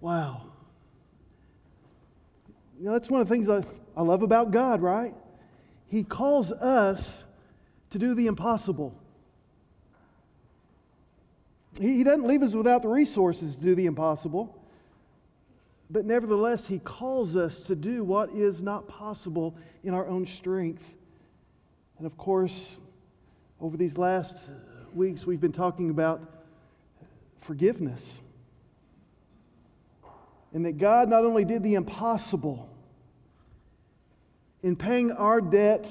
Wow. You know, that's one of the things I, I love about God, right? He calls us to do the impossible. He, he doesn't leave us without the resources to do the impossible, but nevertheless, He calls us to do what is not possible in our own strength. And of course, over these last weeks, we've been talking about forgiveness. And that God not only did the impossible in paying our debt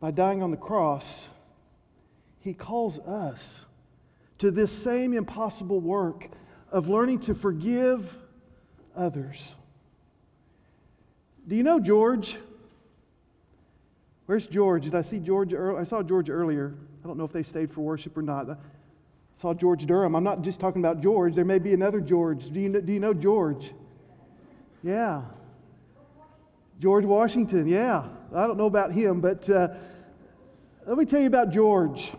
by dying on the cross, He calls us to this same impossible work of learning to forgive others. Do you know George? Where's George? Did I see George? I saw George earlier. I don't know if they stayed for worship or not. Saw George Durham. I'm not just talking about George. There may be another George. Do you know, do you know George? Yeah. George Washington. Yeah. I don't know about him, but uh, let me tell you about George.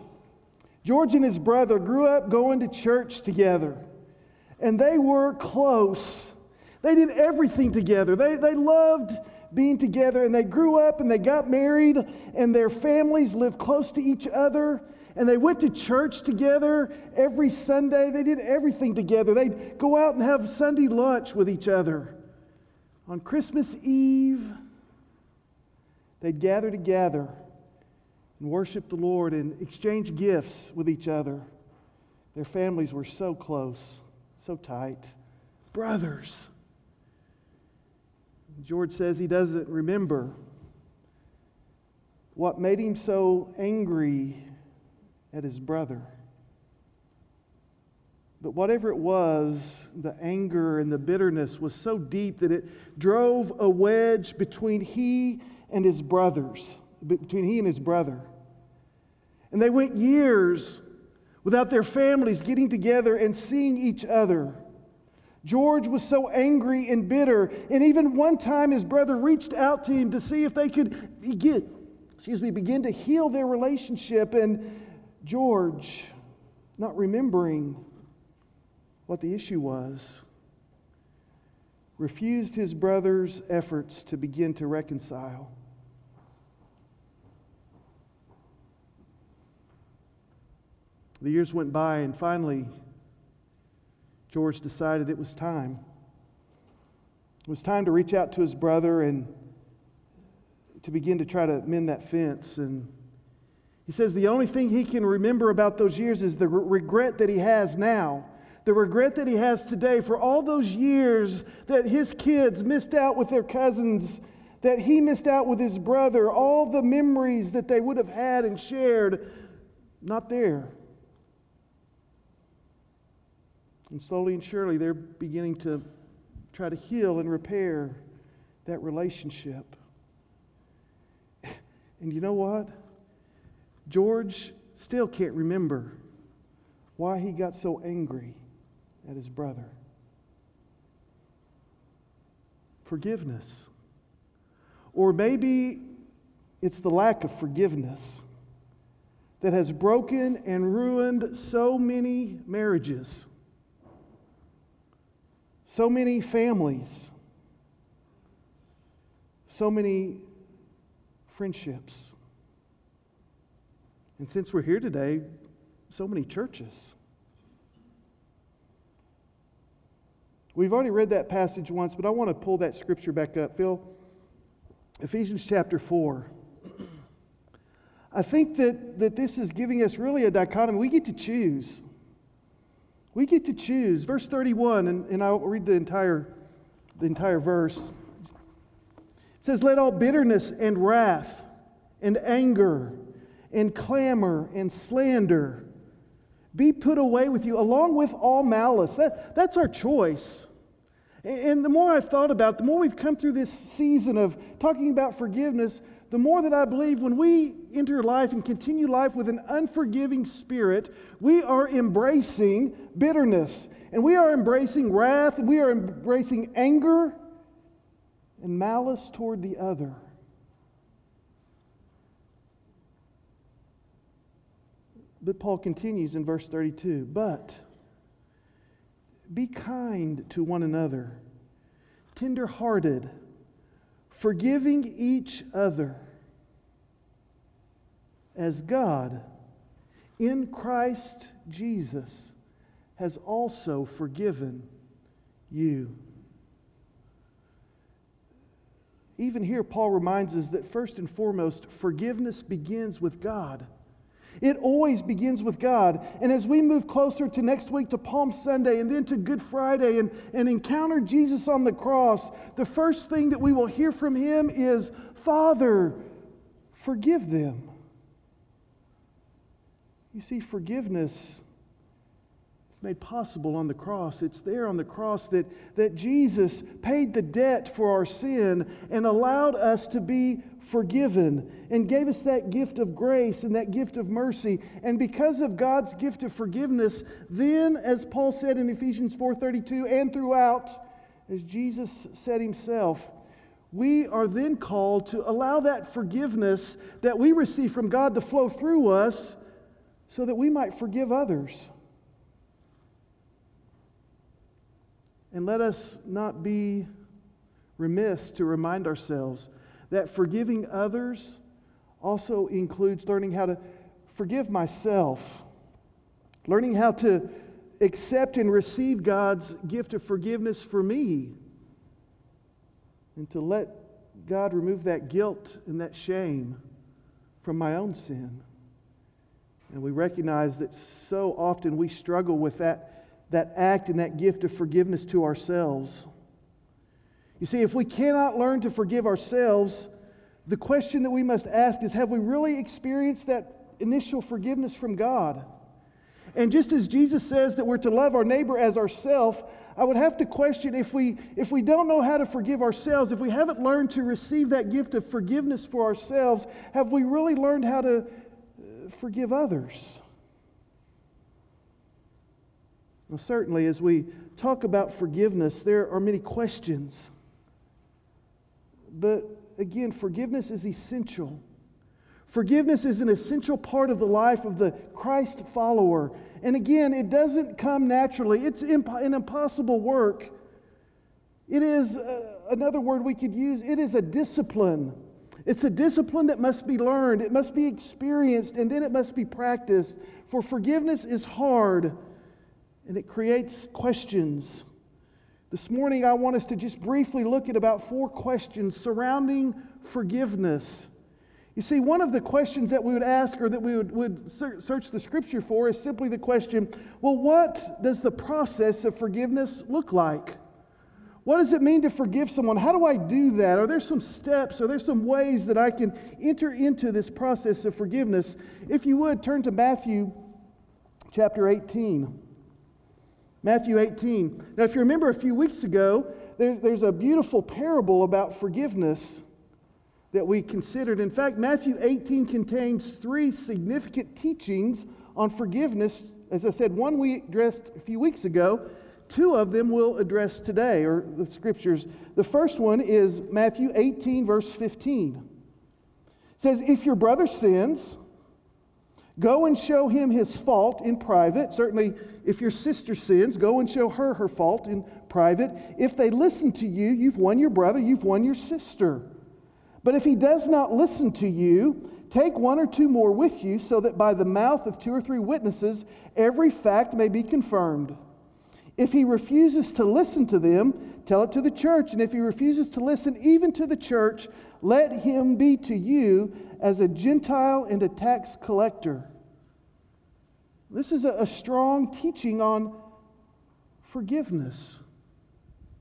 George and his brother grew up going to church together, and they were close. They did everything together. They, they loved being together, and they grew up and they got married, and their families lived close to each other. And they went to church together every Sunday. They did everything together. They'd go out and have Sunday lunch with each other. On Christmas Eve, they'd gather together and worship the Lord and exchange gifts with each other. Their families were so close, so tight. Brothers. George says he doesn't remember what made him so angry at his brother. But whatever it was, the anger and the bitterness was so deep that it drove a wedge between he and his brothers, between he and his brother. And they went years without their families getting together and seeing each other. George was so angry and bitter, and even one time his brother reached out to him to see if they could begin, excuse me, begin to heal their relationship. And George, not remembering what the issue was, refused his brother's efforts to begin to reconcile. The years went by, and finally, George decided it was time. It was time to reach out to his brother and to begin to try to mend that fence. And he says the only thing he can remember about those years is the regret that he has now. The regret that he has today for all those years that his kids missed out with their cousins, that he missed out with his brother, all the memories that they would have had and shared, not there. And slowly and surely, they're beginning to try to heal and repair that relationship. And you know what? George still can't remember why he got so angry at his brother. Forgiveness. Or maybe it's the lack of forgiveness that has broken and ruined so many marriages so many families, so many friendships. And since we're here today, so many churches. We've already read that passage once, but I want to pull that scripture back up. Phil, Ephesians chapter 4. I think that, that this is giving us really a dichotomy. We get to choose. We get to choose. Verse 31, and, and I'll read the entire, the entire verse. It says, Let all bitterness and wrath and anger and clamor and slander be put away with you, along with all malice. That, that's our choice. And the more I've thought about it, the more we've come through this season of talking about forgiveness, the more that I believe when we enter life and continue life with an unforgiving spirit, we are embracing bitterness and we are embracing wrath and we are embracing anger and malice toward the other. But Paul continues in verse 32 But Be kind to one another, tender hearted, forgiving each other, as God in Christ Jesus has also forgiven you. Even here, Paul reminds us that first and foremost, forgiveness begins with God. It always begins with God. And as we move closer to next week to Palm Sunday and then to Good Friday and, and encounter Jesus on the cross, the first thing that we will hear from him is, Father, forgive them. You see, forgiveness is made possible on the cross. It's there on the cross that, that Jesus paid the debt for our sin and allowed us to be forgiven and gave us that gift of grace and that gift of mercy. And because of God's gift of forgiveness, then as Paul said in Ephesians 4:32 and throughout as Jesus said himself, we are then called to allow that forgiveness that we receive from God to flow through us so that we might forgive others. And let us not be remiss to remind ourselves that forgiving others also includes learning how to forgive myself, learning how to accept and receive God's gift of forgiveness for me, and to let God remove that guilt and that shame from my own sin. And we recognize that so often we struggle with that that act and that gift of forgiveness to ourselves. You see, if we cannot learn to forgive ourselves, the question that we must ask is have we really experienced that initial forgiveness from God? And just as Jesus says that we're to love our neighbor as ourselves, I would have to question if we, if we don't know how to forgive ourselves, if we haven't learned to receive that gift of forgiveness for ourselves, have we really learned how to uh, forgive others? Well, certainly, as we talk about forgiveness, there are many questions. But again, forgiveness is essential. Forgiveness is an essential part of the life of the Christ follower. And again, it doesn't come naturally, it's an impossible work. It is, uh, another word we could use, it is a discipline. It's a discipline that must be learned, it must be experienced, and then it must be practiced. For forgiveness is hard and it creates questions. This morning, I want us to just briefly look at about four questions surrounding forgiveness. You see, one of the questions that we would ask or that we would, would search the scripture for is simply the question well, what does the process of forgiveness look like? What does it mean to forgive someone? How do I do that? Are there some steps? Are there some ways that I can enter into this process of forgiveness? If you would, turn to Matthew chapter 18. Matthew 18. Now, if you remember a few weeks ago, there, there's a beautiful parable about forgiveness that we considered. In fact, Matthew 18 contains three significant teachings on forgiveness. As I said, one we addressed a few weeks ago. Two of them we'll address today, or the scriptures. The first one is Matthew 18, verse 15. It says, If your brother sins, Go and show him his fault in private. Certainly, if your sister sins, go and show her her fault in private. If they listen to you, you've won your brother, you've won your sister. But if he does not listen to you, take one or two more with you, so that by the mouth of two or three witnesses every fact may be confirmed. If he refuses to listen to them, tell it to the church. And if he refuses to listen even to the church, let him be to you as a Gentile and a tax collector. This is a, a strong teaching on forgiveness,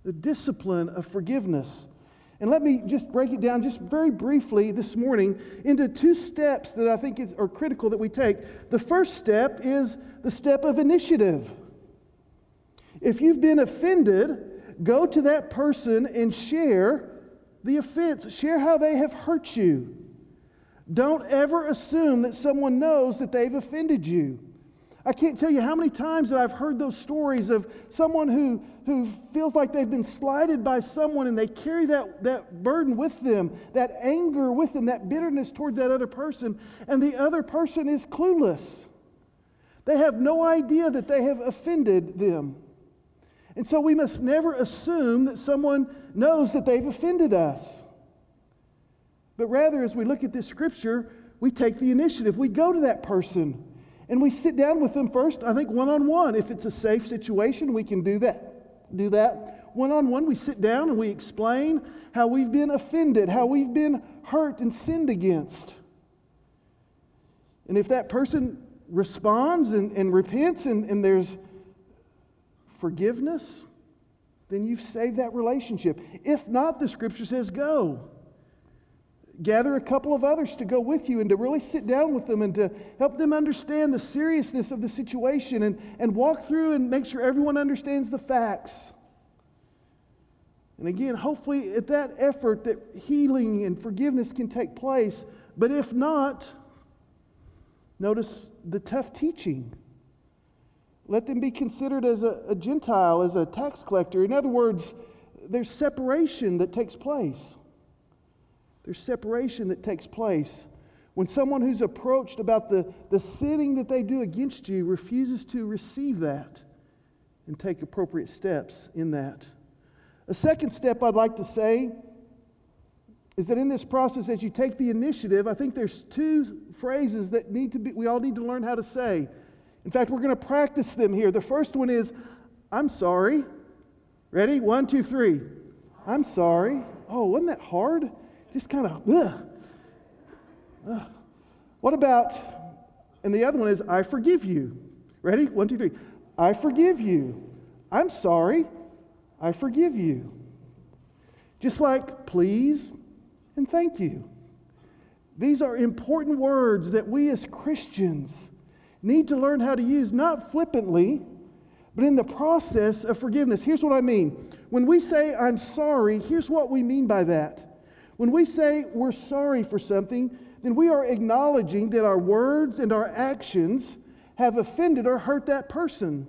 the discipline of forgiveness. And let me just break it down just very briefly this morning into two steps that I think is, are critical that we take. The first step is the step of initiative. If you've been offended, go to that person and share the offense, share how they have hurt you. Don't ever assume that someone knows that they've offended you. I can't tell you how many times that I've heard those stories of someone who, who feels like they've been slighted by someone and they carry that, that burden with them, that anger with them, that bitterness toward that other person, and the other person is clueless. They have no idea that they have offended them. And so we must never assume that someone knows that they've offended us. But rather, as we look at this scripture, we take the initiative. We go to that person and we sit down with them first, I think one on one. If it's a safe situation, we can do that. Do that. One on one, we sit down and we explain how we've been offended, how we've been hurt and sinned against. And if that person responds and, and repents and, and there's forgiveness, then you've saved that relationship. If not, the scripture says go. Gather a couple of others to go with you and to really sit down with them and to help them understand the seriousness of the situation and, and walk through and make sure everyone understands the facts. And again, hopefully, at that effort, that healing and forgiveness can take place. But if not, notice the tough teaching. Let them be considered as a, a Gentile, as a tax collector. In other words, there's separation that takes place. There's separation that takes place. When someone who's approached about the, the sinning that they do against you refuses to receive that and take appropriate steps in that. A second step I'd like to say is that in this process, as you take the initiative, I think there's two phrases that need to be, we all need to learn how to say. In fact, we're going to practice them here. The first one is, I'm sorry. Ready? One, two, three. I'm sorry. Oh, wasn't that hard? Just kind of, ugh. ugh. What about, and the other one is, I forgive you. Ready? One, two, three. I forgive you. I'm sorry. I forgive you. Just like please and thank you. These are important words that we as Christians need to learn how to use, not flippantly, but in the process of forgiveness. Here's what I mean. When we say, I'm sorry, here's what we mean by that. When we say we're sorry for something, then we are acknowledging that our words and our actions have offended or hurt that person.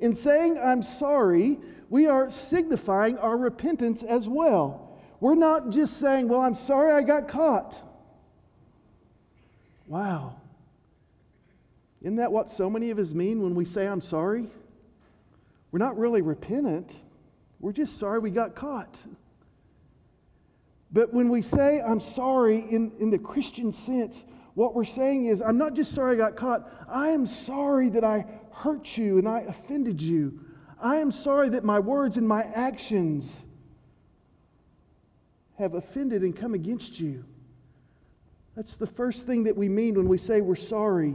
In saying, I'm sorry, we are signifying our repentance as well. We're not just saying, Well, I'm sorry I got caught. Wow. Isn't that what so many of us mean when we say, I'm sorry? We're not really repentant, we're just sorry we got caught. But when we say, I'm sorry in, in the Christian sense, what we're saying is, I'm not just sorry I got caught, I am sorry that I hurt you and I offended you. I am sorry that my words and my actions have offended and come against you. That's the first thing that we mean when we say we're sorry.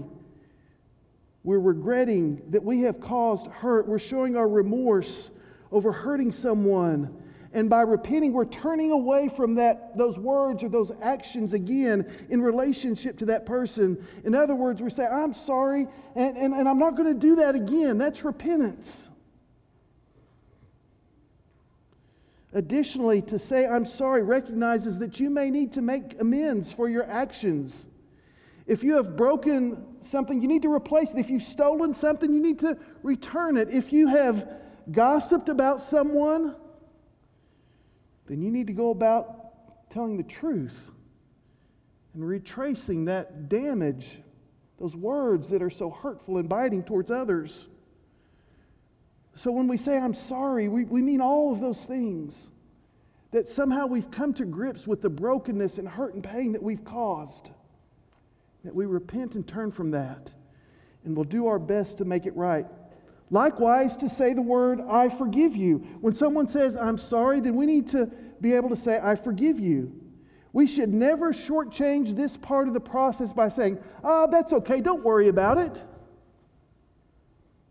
We're regretting that we have caused hurt. We're showing our remorse over hurting someone. And by repenting, we're turning away from that, those words or those actions again in relationship to that person. In other words, we say, I'm sorry, and, and, and I'm not going to do that again. That's repentance. Additionally, to say I'm sorry recognizes that you may need to make amends for your actions. If you have broken something, you need to replace it. If you've stolen something, you need to return it. If you have gossiped about someone, then you need to go about telling the truth and retracing that damage, those words that are so hurtful and biting towards others. So when we say, I'm sorry, we, we mean all of those things. That somehow we've come to grips with the brokenness and hurt and pain that we've caused. That we repent and turn from that. And we'll do our best to make it right. Likewise, to say the word, I forgive you. When someone says, I'm sorry, then we need to be able to say, I forgive you. We should never shortchange this part of the process by saying, Oh, that's okay, don't worry about it.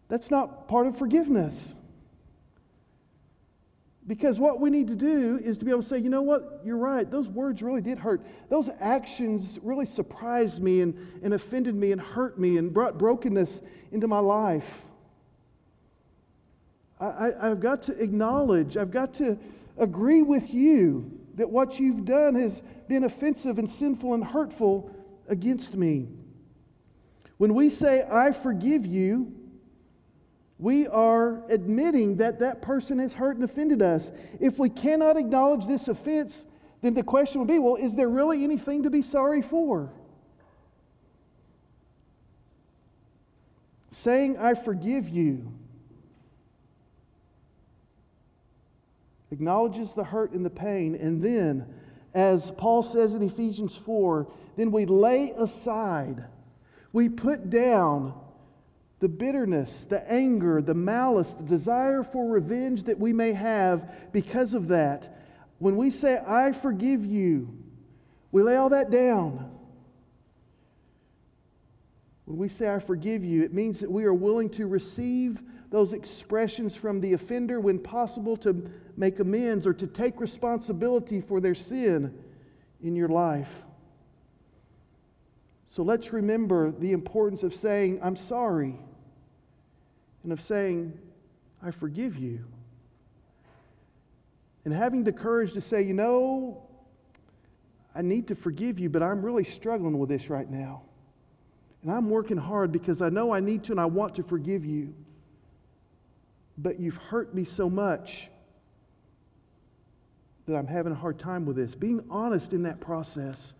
That's not part of forgiveness. Because what we need to do is to be able to say, you know what, you're right, those words really did hurt. Those actions really surprised me and, and offended me and hurt me and brought brokenness into my life. I, I, I've got to acknowledge, I've got to agree with you that what you've done has been offensive and sinful and hurtful against me. When we say, I forgive you, we are admitting that that person has hurt and offended us. If we cannot acknowledge this offense, then the question will be well, is there really anything to be sorry for? Saying, I forgive you, acknowledges the hurt and the pain, and then, as Paul says in Ephesians 4, then we lay aside, we put down the bitterness, the anger, the malice, the desire for revenge that we may have because of that. When we say, I forgive you, we lay all that down. When we say, I forgive you, it means that we are willing to receive those expressions from the offender when possible to make amends or to take responsibility for their sin in your life. So let's remember the importance of saying, I'm sorry, and of saying, I forgive you. And having the courage to say, you know, I need to forgive you, but I'm really struggling with this right now. And I'm working hard because I know I need to and I want to forgive you. But you've hurt me so much that I'm having a hard time with this. Being honest in that process,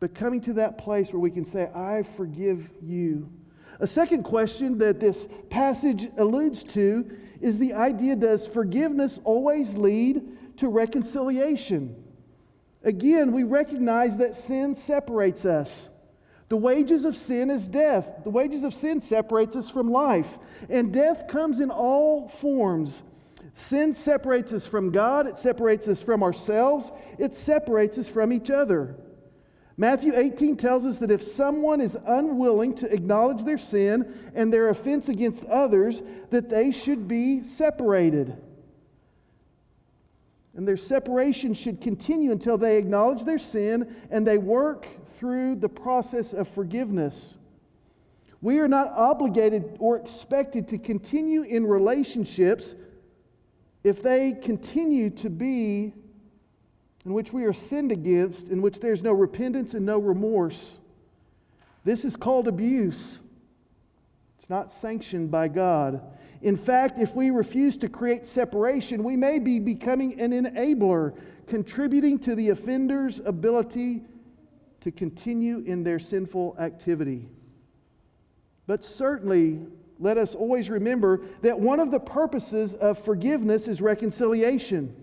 but coming to that place where we can say, I forgive you. A second question that this passage alludes to is the idea does forgiveness always lead to reconciliation? Again, we recognize that sin separates us. The wages of sin is death. The wages of sin separates us from life. And death comes in all forms. Sin separates us from God, it separates us from ourselves, it separates us from each other. Matthew 18 tells us that if someone is unwilling to acknowledge their sin and their offense against others, that they should be separated. And their separation should continue until they acknowledge their sin and they work through the process of forgiveness. We are not obligated or expected to continue in relationships if they continue to be in which we are sinned against, in which there's no repentance and no remorse. This is called abuse. It's not sanctioned by God. In fact, if we refuse to create separation, we may be becoming an enabler, contributing to the offender's ability to continue in their sinful activity. But certainly, let us always remember that one of the purposes of forgiveness is reconciliation.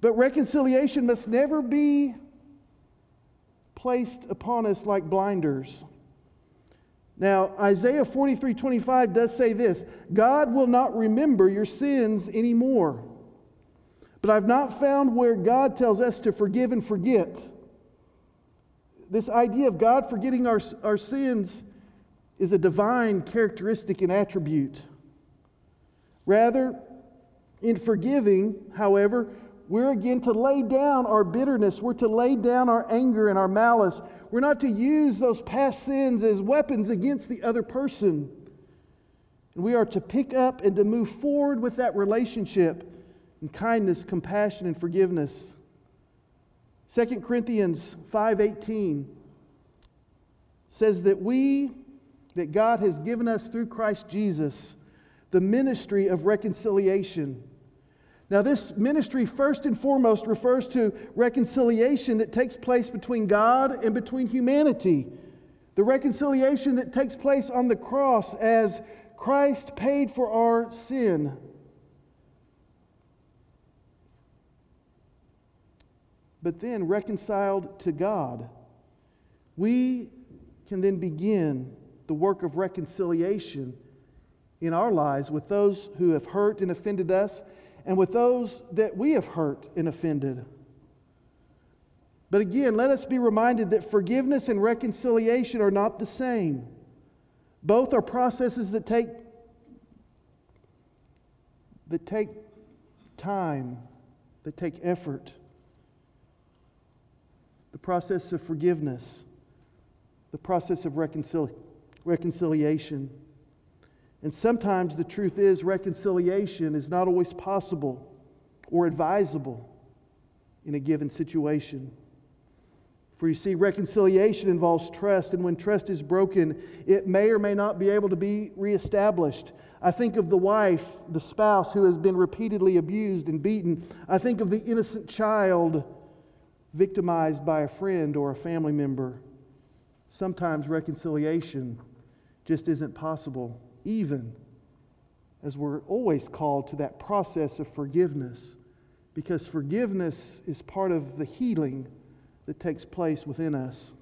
But reconciliation must never be placed upon us like blinders. Now, Isaiah 43 25 does say this God will not remember your sins anymore. But I've not found where God tells us to forgive and forget this idea of God forgetting our, our sins is a divine characteristic and attribute. Rather, in forgiving, however, we're again to lay down our bitterness. We're to lay down our anger and our malice. We're not to use those past sins as weapons against the other person. And we are to pick up and to move forward with that relationship in kindness, compassion, and forgiveness. 2 Corinthians 5:18 says that we that God has given us through Christ Jesus the ministry of reconciliation. Now, this ministry, first and foremost, refers to reconciliation that takes place between God and between humanity. The reconciliation that takes place on the cross as Christ paid for our sin. but then reconciled to God, we can then begin the work of reconciliation in our lives with those who have hurt and offended us and with those that we have hurt and offended. But again, let us be reminded that forgiveness and reconciliation are not the same. Both are processes that take that take time, that take effort the process of forgiveness, the process of reconcili- reconciliation. And sometimes the truth is, reconciliation is not always possible or advisable in a given situation. For you see, reconciliation involves trust, and when trust is broken, it may or may not be able to be reestablished. I think of the wife, the spouse who has been repeatedly abused and beaten. I think of the innocent child victimized by a friend or a family member. Sometimes reconciliation just isn't possible, even as we're always called to that process of forgiveness because forgiveness is part of the healing that takes place within us.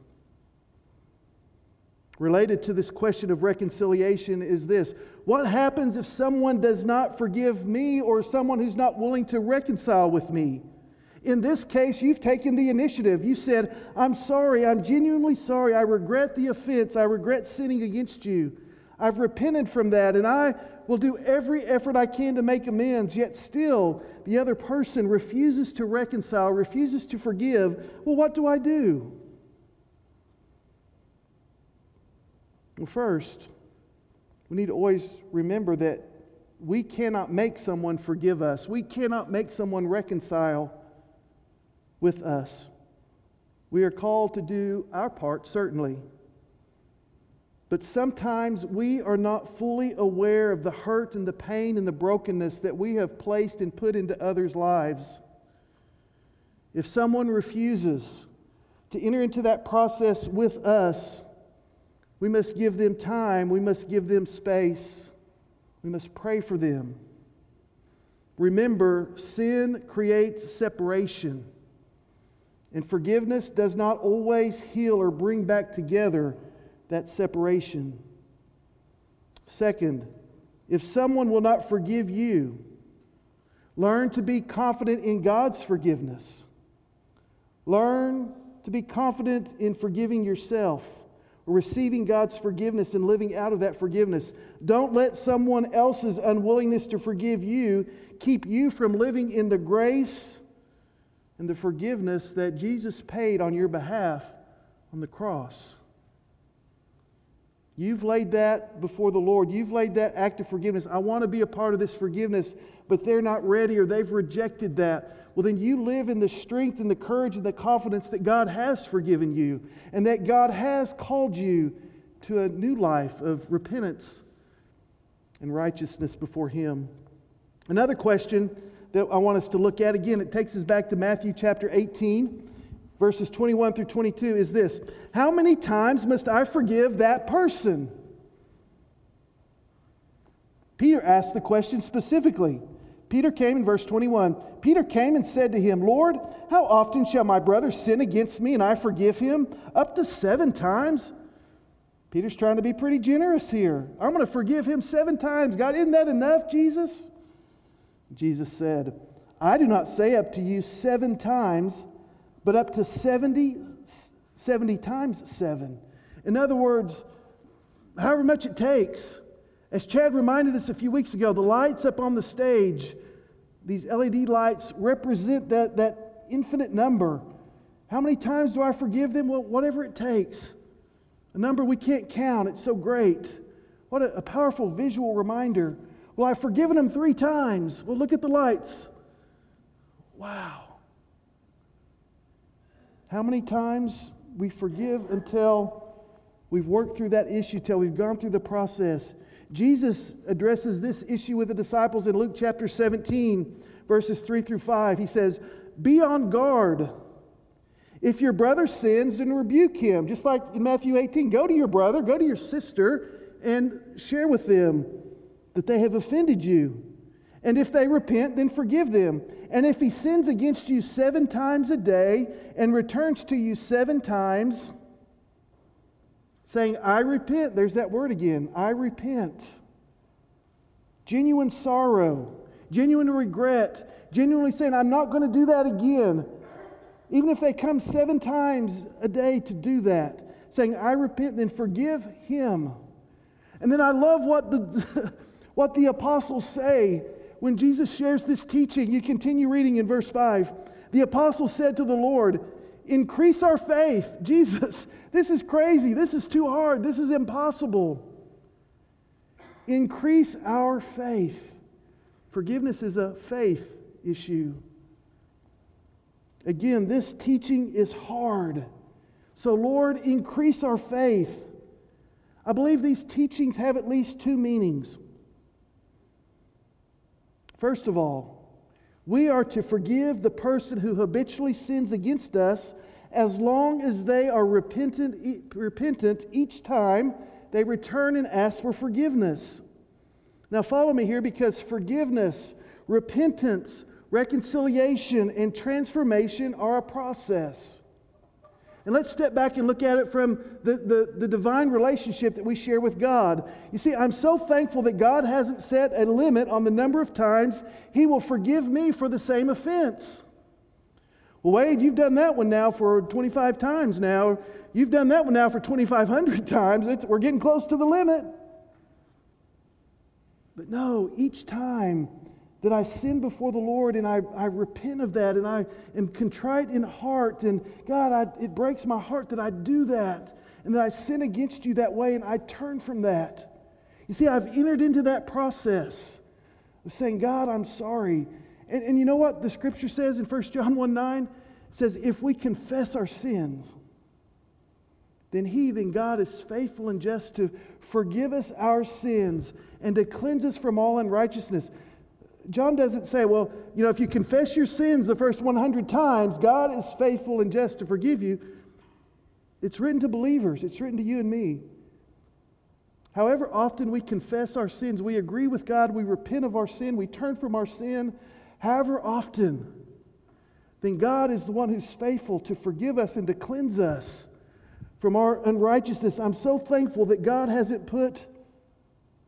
Related to this question of reconciliation is this What happens if someone does not forgive me or someone who's not willing to reconcile with me? In this case, you've taken the initiative. You said, I'm sorry, I'm genuinely sorry, I regret the offense, I regret sinning against you. I've repented from that, and I will do every effort I can to make amends, yet still the other person refuses to reconcile, refuses to forgive. Well, what do I do? Well, first, we need to always remember that we cannot make someone forgive us, we cannot make someone reconcile with us. We are called to do our part, certainly. But sometimes we are not fully aware of the hurt and the pain and the brokenness that we have placed and put into others' lives. If someone refuses to enter into that process with us, we must give them time, we must give them space, we must pray for them. Remember, sin creates separation. And forgiveness does not always heal or bring back together that separation. Second, if someone will not forgive you, learn to be confident in God's forgiveness. Learn to be confident in forgiving yourself or receiving God's forgiveness and living out of that forgiveness. Don't let someone else's unwillingness to forgive you keep you from living in the grace and the forgiveness that Jesus paid on your behalf on the cross. You've laid that before the Lord. You've laid that act of forgiveness. I want to be a part of this forgiveness, but they're not ready or they've rejected that. Well, then you live in the strength and the courage and the confidence that God has forgiven you and that God has called you to a new life of repentance and righteousness before Him. Another question that I want us to look at. Again, it takes us back to Matthew chapter 18, verses 21 through 22 is this How many times must I forgive that person? Peter asked the question specifically. Peter came in verse 21. Peter came and said to him, Lord, how often shall my brother sin against me and I forgive him? Up to seven times? Peter's trying to be pretty generous here. I'm going to forgive him seven times. God, isn't that enough, Jesus? Jesus said, I do not say up to you seven times, but up to 70, 70 times seven. In other words, however much it takes. As Chad reminded us a few weeks ago, the lights up on the stage, these LED lights represent that, that infinite number. How many times do I forgive them? Well, whatever it takes. A number we can't count. It's so great. What a, a powerful visual reminder well, I've forgiven them three times. Well, look at the lights. Wow. How many times we forgive until we've worked through that issue, till we've gone through the process. Jesus addresses this issue with the disciples in Luke chapter 17, verses 3 through 5. He says, Be on guard. If your brother sins, then rebuke him. Just like in Matthew 18, go to your brother, go to your sister, and share with them that they have offended you. And if they repent, then forgive them. And if he sins against you seven times a day and returns to you seven times, saying, I repent, there's that word again, I repent. Genuine sorrow, genuine regret, genuinely saying, I'm not going to do that again. Even if they come seven times a day to do that, saying, I repent, then forgive him. And then I love what the. what the apostles say when Jesus shares this teaching. You continue reading in verse 5. The apostles said to the Lord, Increase our faith. Jesus, this is crazy. This is too hard. This is impossible. Increase our faith. Forgiveness is a faith issue. Again, this teaching is hard. So, Lord, increase our faith. I believe these teachings have at least two meanings. First of all, we are to forgive the person who habitually sins against us as long as they are repentant, repentant each time they return and ask for forgiveness. Now, follow me here because forgiveness, repentance, Reconciliation and transformation are a process. And let's step back and look at it from the, the, the, divine relationship that we share with God. You see, I'm so thankful that God hasn't set a limit on the number of times He will forgive me for the same offense. Well, Wade, you've done that one now for 25 times now. You've done that one now for 2,500 times. It's, we're getting close to the limit. But no, each time that I sin before the Lord and I, I repent of that and I am contrite in heart. And God, I, it breaks my heart that I do that and that I sin against you that way and I turn from that. You see, I've entered into that process of saying, God, I'm sorry. And, and you know what the scripture says in 1 John 1 9? It says, if we confess our sins, then He, then God is faithful and just to forgive us our sins and to cleanse us from all unrighteousness. John doesn't say, well, you know, if you confess your sins the first 100 times, God is faithful and just to forgive you. It's written to believers, it's written to you and me. However often we confess our sins, we agree with God, we repent of our sin, we turn from our sin, however often, then God is the one who's faithful to forgive us and to cleanse us from our unrighteousness. I'm so thankful that God hasn't put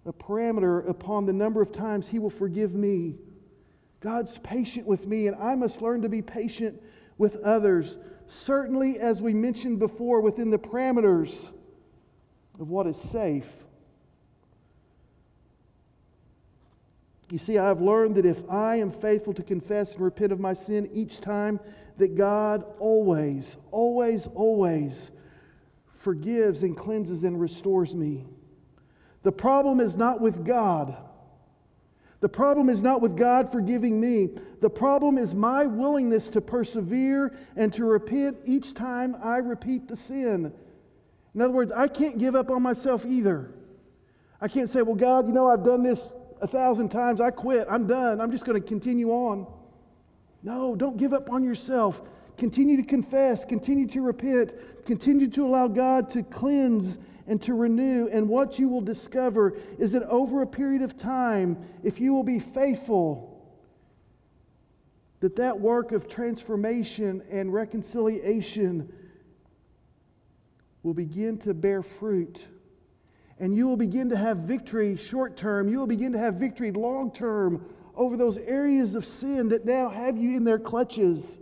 a parameter upon the number of times He will forgive me. God's patient with me, and I must learn to be patient with others. Certainly, as we mentioned before, within the parameters of what is safe. You see, I've learned that if I am faithful to confess and repent of my sin each time, that God always, always, always forgives and cleanses and restores me. The problem is not with God. The problem is not with God forgiving me. The problem is my willingness to persevere and to repent each time I repeat the sin. In other words, I can't give up on myself either. I can't say, well, God, you know, I've done this a thousand times. I quit. I'm done. I'm just going to continue on. No, don't give up on yourself. Continue to confess, continue to repent, continue to allow God to cleanse and to renew. And what you will discover is that over a period of time, if you will be faithful, that that work of transformation and reconciliation will begin to bear fruit. And you will begin to have victory short term. You will begin to have victory long term over those areas of sin that now have you in their clutches.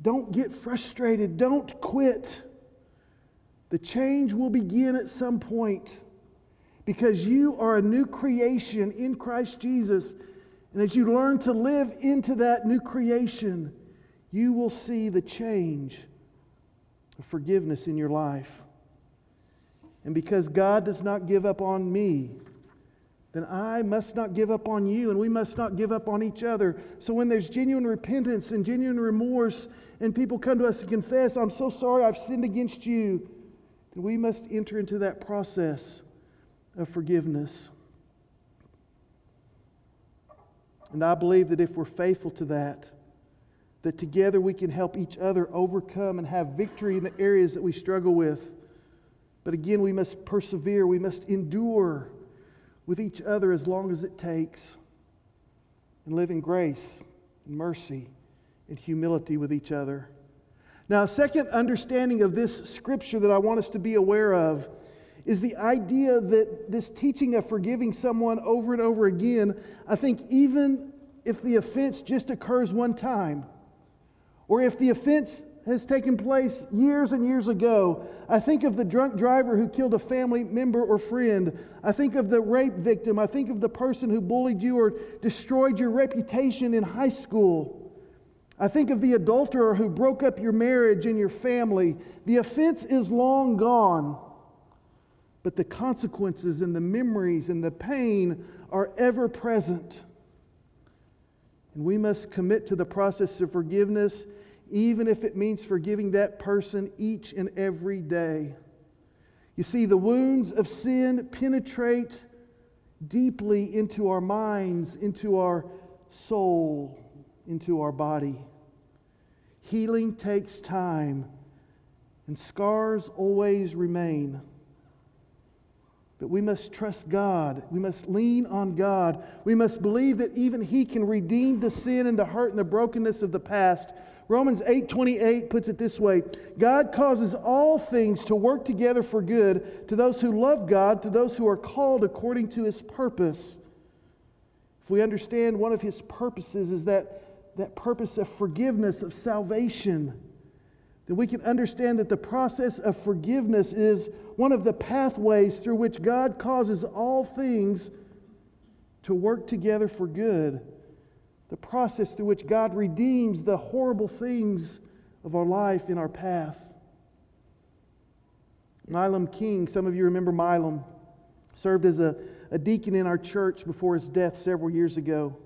Don't get frustrated. Don't quit. The change will begin at some point because you are a new creation in Christ Jesus. And as you learn to live into that new creation, you will see the change of forgiveness in your life. And because God does not give up on me, then I must not give up on you, and we must not give up on each other. So when there's genuine repentance and genuine remorse, and people come to us and confess, I'm so sorry I've sinned against you, then we must enter into that process of forgiveness. And I believe that if we're faithful to that, that together we can help each other overcome and have victory in the areas that we struggle with. But again, we must persevere, we must endure with each other as long as it takes, and live in grace and mercy and humility with each other. Now, a second understanding of this scripture that I want us to be aware of is the idea that this teaching of forgiving someone over and over again, I think, even if the offense just occurs one time, or if the offense has taken place years and years ago. I think of the drunk driver who killed a family member or friend. I think of the rape victim. I think of the person who bullied you or destroyed your reputation in high school. I think of the adulterer who broke up your marriage and your family. The offense is long gone, but the consequences and the memories and the pain are ever present. And we must commit to the process of forgiveness, even if it means forgiving that person each and every day. You see, the wounds of sin penetrate deeply into our minds, into our soul into our body. Healing takes time, and scars always remain. But we must trust God. We must lean on God. We must believe that even He can redeem the sin and the hurt and the brokenness of the past. Romans 8:28 puts it this way: God causes all things to work together for good to those who love God, to those who are called according to his purpose. If we understand one of his purposes is that that purpose of forgiveness, of salvation, then we can understand that the process of forgiveness is one of the pathways through which God causes all things to work together for good. The process through which God redeems the horrible things of our life in our path. Milam King, some of you remember Milam, served as a, a deacon in our church before his death several years ago.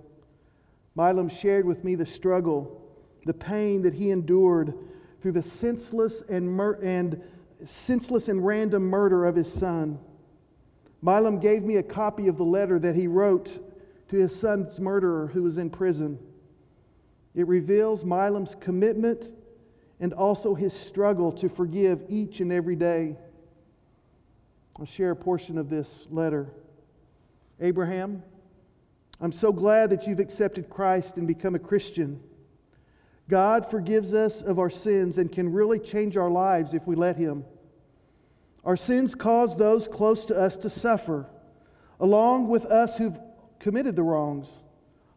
Milam shared with me the struggle, the pain that he endured through the senseless and, mur- and senseless and random murder of his son. Milam gave me a copy of the letter that he wrote to his son's murderer who was in prison. It reveals Milam's commitment and also his struggle to forgive each and every day. I'll share a portion of this letter. Abraham, I'm so glad that you've accepted Christ and become a Christian. God forgives us of our sins and can really change our lives if we let Him. Our sins cause those close to us to suffer, along with us who've committed the wrongs.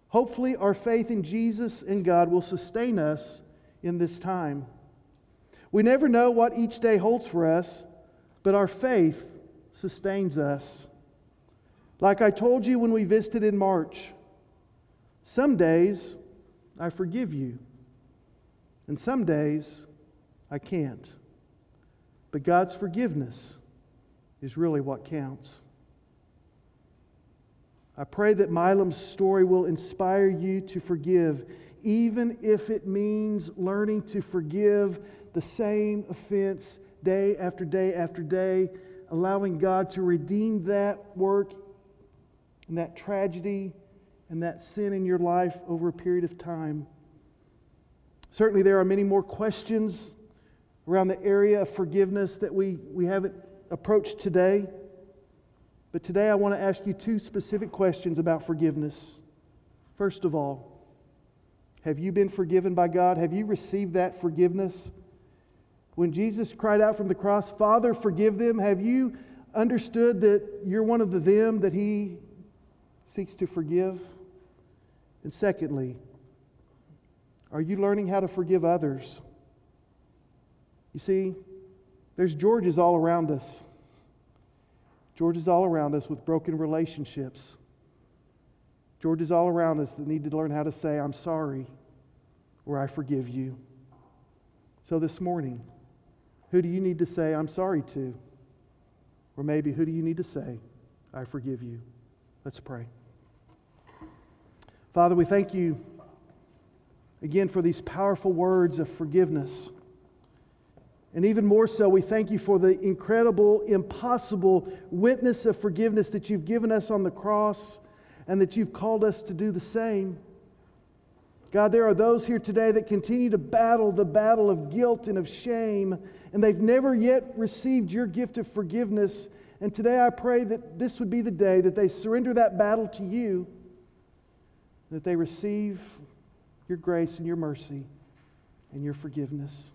Hopefully, our faith in Jesus and God will sustain us in this time. We never know what each day holds for us, but our faith sustains us. Like I told you when we visited in March, some days I forgive you. And some days I can't. But God's forgiveness is really what counts. I pray that Milam's story will inspire you to forgive, even if it means learning to forgive the same offense day after day after day, allowing God to redeem that work and that tragedy and that sin in your life over a period of time. Certainly, there are many more questions around the area of forgiveness that we, we haven't approached today. But today, I want to ask you two specific questions about forgiveness. First of all, have you been forgiven by God? Have you received that forgiveness? When Jesus cried out from the cross, Father, forgive them, have you understood that you're one of the them that He seeks to forgive? And secondly, are you learning how to forgive others? You see, there's Georges all around us. Georges all around us with broken relationships. Georges all around us that need to learn how to say, I'm sorry, or I forgive you. So this morning, who do you need to say, I'm sorry to? Or maybe, who do you need to say, I forgive you? Let's pray. Father, we thank you again for these powerful words of forgiveness. And even more so, we thank you for the incredible, impossible witness of forgiveness that you've given us on the cross and that you've called us to do the same. God, there are those here today that continue to battle the battle of guilt and of shame, and they've never yet received your gift of forgiveness. And today I pray that this would be the day that they surrender that battle to you, that they receive your grace and your mercy and your forgiveness.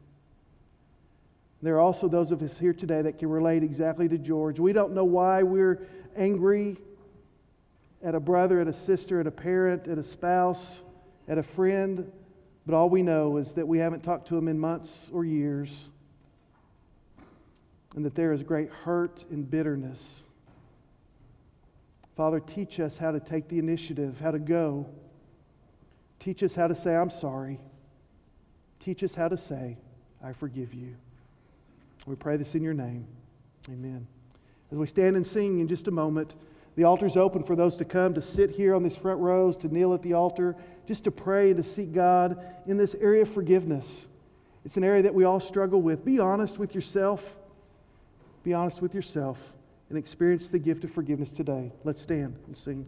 There are also those of us here today that can relate exactly to George. We don't know why we're angry at a brother, at a sister, at a parent, at a spouse, at a friend, but all we know is that we haven't talked to them in months or years, and that there is great hurt and bitterness. Father, teach us how to take the initiative, how to go Teach us how to say, I'm sorry. Teach us how to say, I forgive you. We pray this in your name. Amen. As we stand and sing in just a moment, the altar's open for those to come to sit here on these front rows, to kneel at the altar, just to pray and to seek God in this area of forgiveness. It's an area that we all struggle with. Be honest with yourself. Be honest with yourself and experience the gift of forgiveness today. Let's stand and sing.